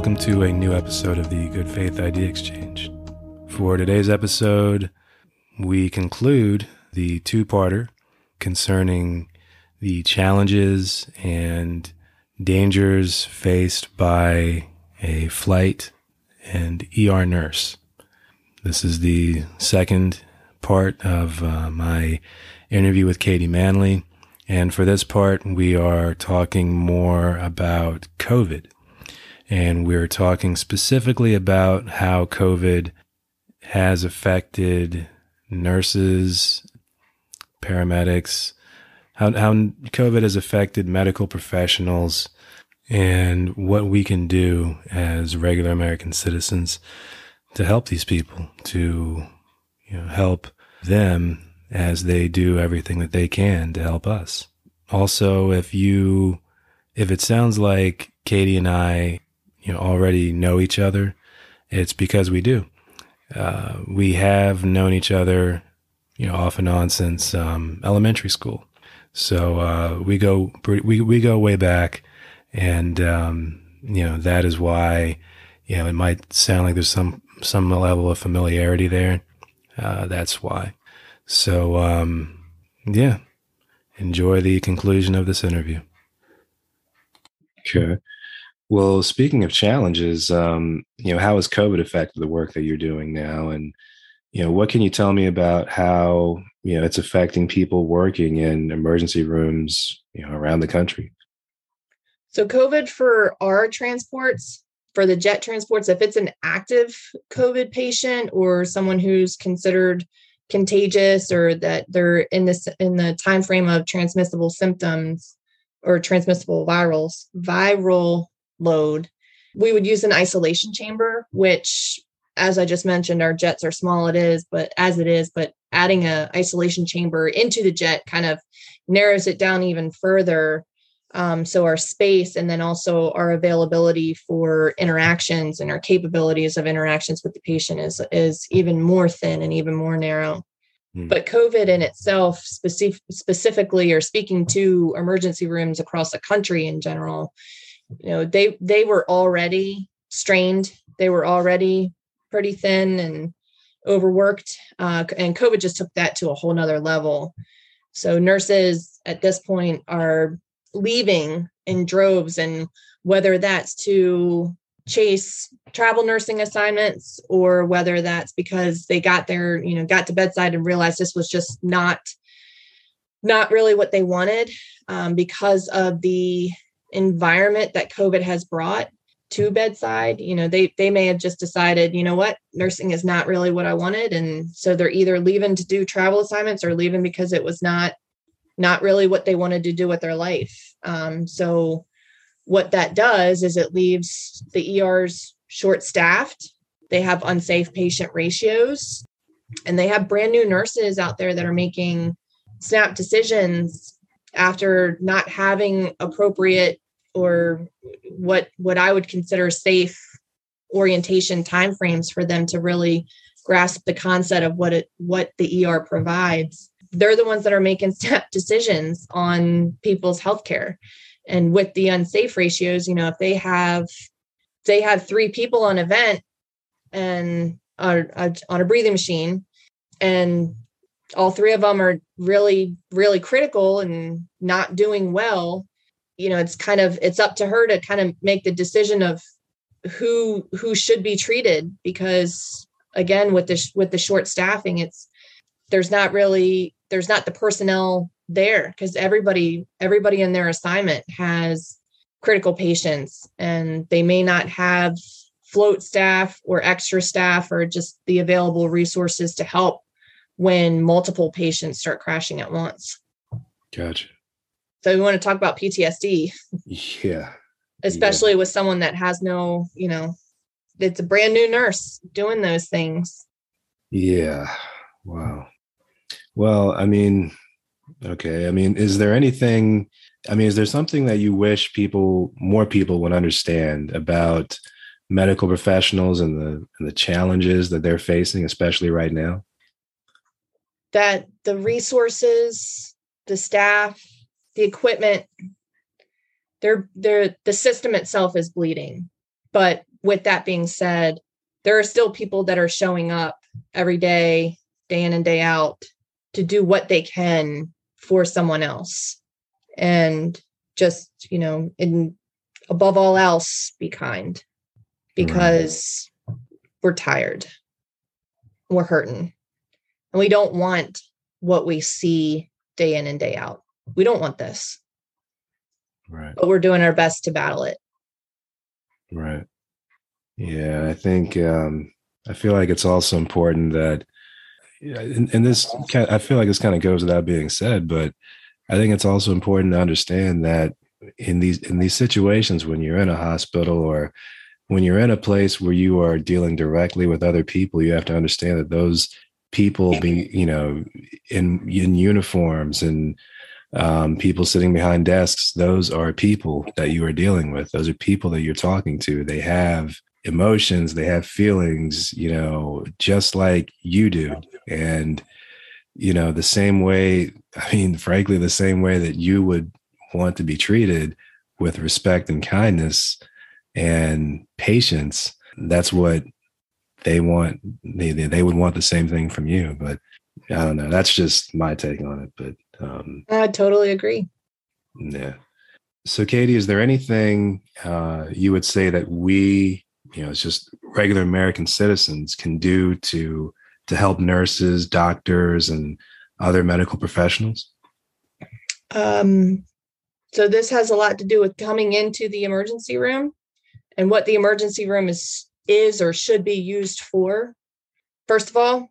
Welcome to a new episode of the Good Faith Idea Exchange. For today's episode, we conclude the two parter concerning the challenges and dangers faced by a flight and ER nurse. This is the second part of uh, my interview with Katie Manley. And for this part, we are talking more about COVID. And we're talking specifically about how COVID has affected nurses, paramedics, how, how COVID has affected medical professionals, and what we can do as regular American citizens to help these people, to you know, help them as they do everything that they can to help us. Also, if you, if it sounds like Katie and I, you know, already know each other, it's because we do. Uh, we have known each other, you know, off and on since um, elementary school. So uh, we go we we go way back, and um, you know that is why you know it might sound like there's some some level of familiarity there. Uh, that's why. So um, yeah, enjoy the conclusion of this interview. Okay. Well, speaking of challenges, um, you know, how has COVID affected the work that you're doing now? And, you know, what can you tell me about how, you know, it's affecting people working in emergency rooms, you know, around the country? So COVID for our transports, for the jet transports, if it's an active COVID patient or someone who's considered contagious or that they're in this in the time frame of transmissible symptoms or transmissible virals, viral load, we would use an isolation chamber, which as I just mentioned, our jets are small it is, but as it is, but adding a isolation chamber into the jet kind of narrows it down even further. Um, so our space and then also our availability for interactions and our capabilities of interactions with the patient is is even more thin and even more narrow. Hmm. But COVID in itself, specific, specifically, or speaking to emergency rooms across the country in general, you know they they were already strained. They were already pretty thin and overworked uh, and covid just took that to a whole nother level. So nurses at this point are leaving in droves and whether that's to chase travel nursing assignments or whether that's because they got there you know got to bedside and realized this was just not not really what they wanted um, because of the environment that COVID has brought to bedside. You know, they they may have just decided, you know what, nursing is not really what I wanted, and so they're either leaving to do travel assignments or leaving because it was not not really what they wanted to do with their life. Um, so what that does is it leaves the ERs short staffed. They have unsafe patient ratios, and they have brand new nurses out there that are making snap decisions after not having appropriate or what what I would consider safe orientation timeframes for them to really grasp the concept of what it what the ER provides. They're the ones that are making step decisions on people's healthcare. And with the unsafe ratios, you know, if they have they have three people on event and on a breathing machine and all three of them are really really critical and not doing well you know it's kind of it's up to her to kind of make the decision of who who should be treated because again with the with the short staffing it's there's not really there's not the personnel there because everybody everybody in their assignment has critical patients and they may not have float staff or extra staff or just the available resources to help when multiple patients start crashing at once. Gotcha. So we want to talk about PTSD. Yeah. Especially yeah. with someone that has no, you know, it's a brand new nurse doing those things. Yeah. Wow. Well, I mean, okay. I mean, is there anything, I mean, is there something that you wish people, more people would understand about medical professionals and the and the challenges that they're facing, especially right now? That the resources, the staff, the equipment, they're, they're, the system itself is bleeding. But with that being said, there are still people that are showing up every day, day in and day out to do what they can for someone else. And just, you know, in above all else, be kind because right. we're tired. We're hurting. And we don't want what we see day in and day out. We don't want this. Right. But we're doing our best to battle it. Right. Yeah, I think um, I feel like it's also important that, and, and this I feel like this kind of goes without being said, but I think it's also important to understand that in these in these situations when you're in a hospital or when you're in a place where you are dealing directly with other people, you have to understand that those people be you know in in uniforms and um, people sitting behind desks those are people that you are dealing with. Those are people that you're talking to. They have emotions. They have feelings you know just like you do. And you know the same way i mean frankly the same way that you would want to be treated with respect and kindness and patience that's what they want they they would want the same thing from you but i don't know that's just my take on it but um i totally agree. Yeah. So katie is there anything uh you would say that we you know it's just regular american citizens can do to to help nurses doctors and other medical professionals? Um so this has a lot to do with coming into the emergency room and what the emergency room is is or should be used for first of all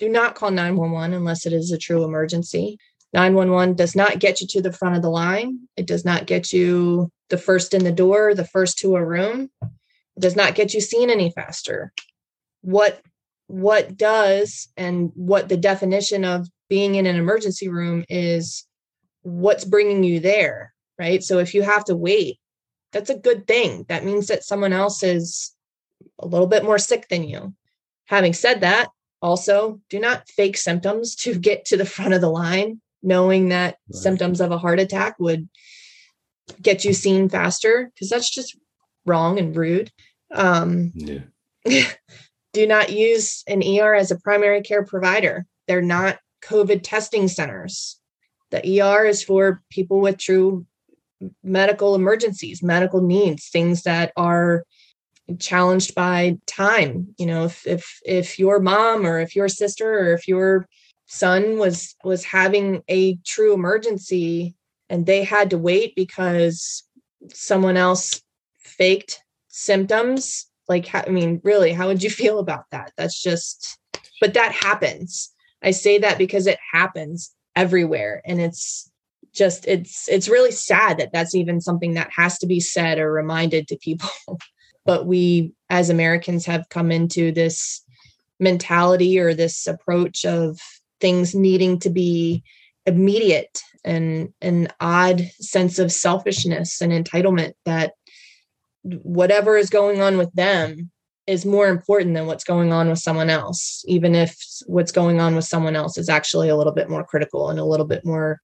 do not call 911 unless it is a true emergency. 911 does not get you to the front of the line. It does not get you the first in the door the first to a room. It does not get you seen any faster. What what does and what the definition of being in an emergency room is what's bringing you there right? So if you have to wait that's a good thing. That means that someone else is a little bit more sick than you having said that also do not fake symptoms to get to the front of the line knowing that right. symptoms of a heart attack would get you seen faster because that's just wrong and rude um, yeah. do not use an ER as a primary care provider. They're not COVID testing centers. The ER is for people with true medical emergencies, medical needs, things that are challenged by time. You know, if if if your mom or if your sister or if your son was was having a true emergency and they had to wait because someone else faked symptoms like i mean really how would you feel about that that's just but that happens i say that because it happens everywhere and it's just it's it's really sad that that's even something that has to be said or reminded to people but we as americans have come into this mentality or this approach of things needing to be immediate and an odd sense of selfishness and entitlement that whatever is going on with them is more important than what's going on with someone else, even if what's going on with someone else is actually a little bit more critical and a little bit more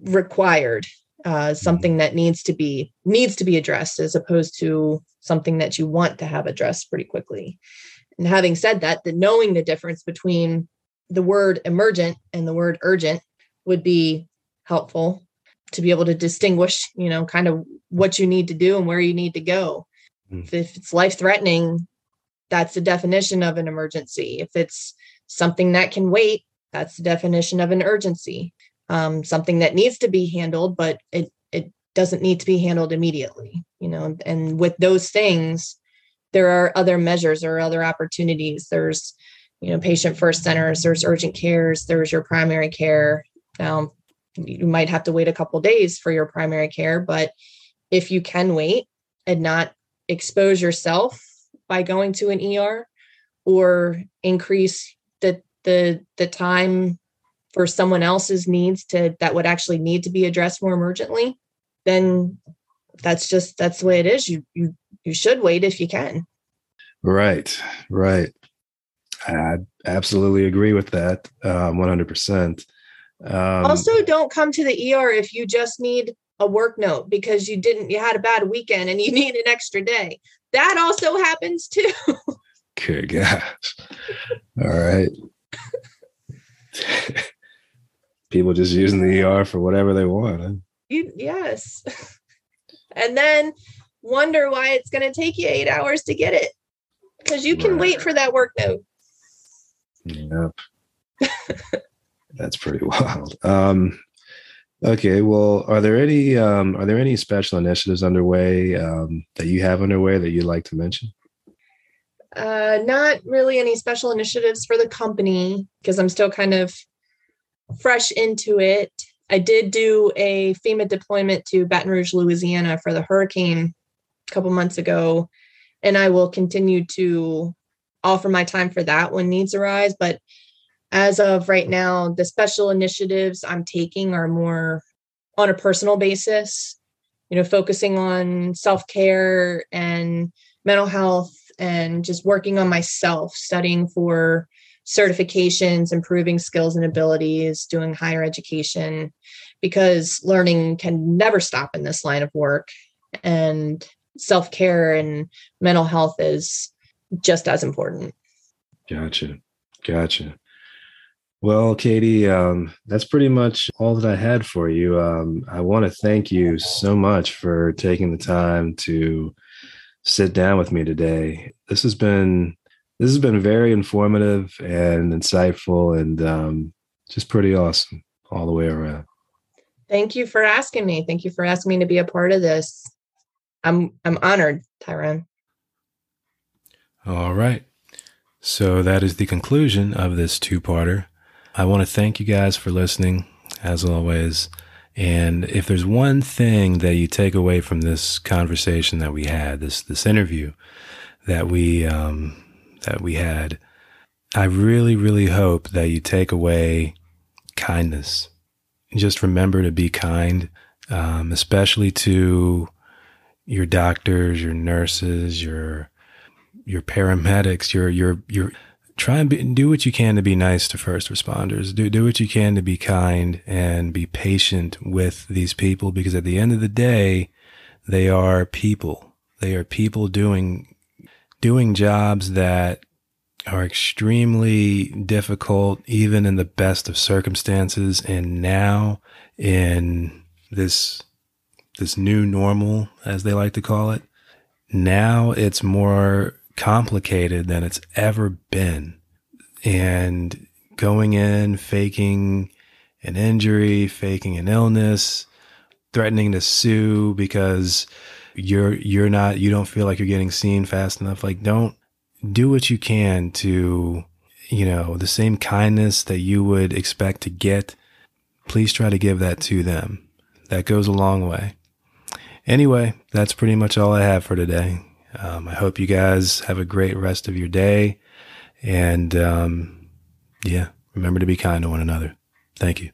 required, uh, something that needs to be needs to be addressed as opposed to something that you want to have addressed pretty quickly. And having said that, that knowing the difference between the word emergent and the word urgent would be helpful to be able to distinguish, you know, kind of what you need to do and where you need to go. Mm. If it's life threatening, that's the definition of an emergency. If it's something that can wait, that's the definition of an urgency. Um, something that needs to be handled, but it it doesn't need to be handled immediately. You know, and with those things, there are other measures or other opportunities. There's, you know, patient first centers. There's urgent cares. There's your primary care. Now, you might have to wait a couple days for your primary care but if you can wait and not expose yourself by going to an ER or increase the the the time for someone else's needs to that would actually need to be addressed more emergently then that's just that's the way it is you you you should wait if you can right right i absolutely agree with that um, 100% um, also, don't come to the ER if you just need a work note because you didn't you had a bad weekend and you need an extra day. that also happens too. Good gosh. All right. People just using the ER for whatever they want. Huh? You, yes. and then wonder why it's going to take you eight hours to get it because you can right. wait for that work note. Yep. That's pretty wild. Um, okay. Well, are there any um, are there any special initiatives underway um, that you have underway that you'd like to mention? Uh, not really any special initiatives for the company because I'm still kind of fresh into it. I did do a FEMA deployment to Baton Rouge, Louisiana for the hurricane a couple months ago, and I will continue to offer my time for that when needs arise. But as of right now, the special initiatives I'm taking are more on a personal basis, you know, focusing on self care and mental health and just working on myself, studying for certifications, improving skills and abilities, doing higher education, because learning can never stop in this line of work. And self care and mental health is just as important. Gotcha. Gotcha. Well, Katie, um, that's pretty much all that I had for you. Um, I want to thank you so much for taking the time to sit down with me today. This has been this has been very informative and insightful, and um, just pretty awesome all the way around. Thank you for asking me. Thank you for asking me to be a part of this. I'm I'm honored, Tyrone. All right. So that is the conclusion of this two-parter. I want to thank you guys for listening, as always. And if there's one thing that you take away from this conversation that we had, this this interview that we um, that we had, I really, really hope that you take away kindness. Just remember to be kind, um, especially to your doctors, your nurses, your your paramedics, your your your try and be, do what you can to be nice to first responders. Do do what you can to be kind and be patient with these people because at the end of the day, they are people. They are people doing doing jobs that are extremely difficult even in the best of circumstances and now in this this new normal as they like to call it now it's more complicated than it's ever been. And going in, faking an injury, faking an illness, threatening to sue because you're you're not you don't feel like you're getting seen fast enough. Like don't do what you can to you know the same kindness that you would expect to get. Please try to give that to them. That goes a long way. Anyway, that's pretty much all I have for today. Um, I hope you guys have a great rest of your day. And um, yeah, remember to be kind to one another. Thank you.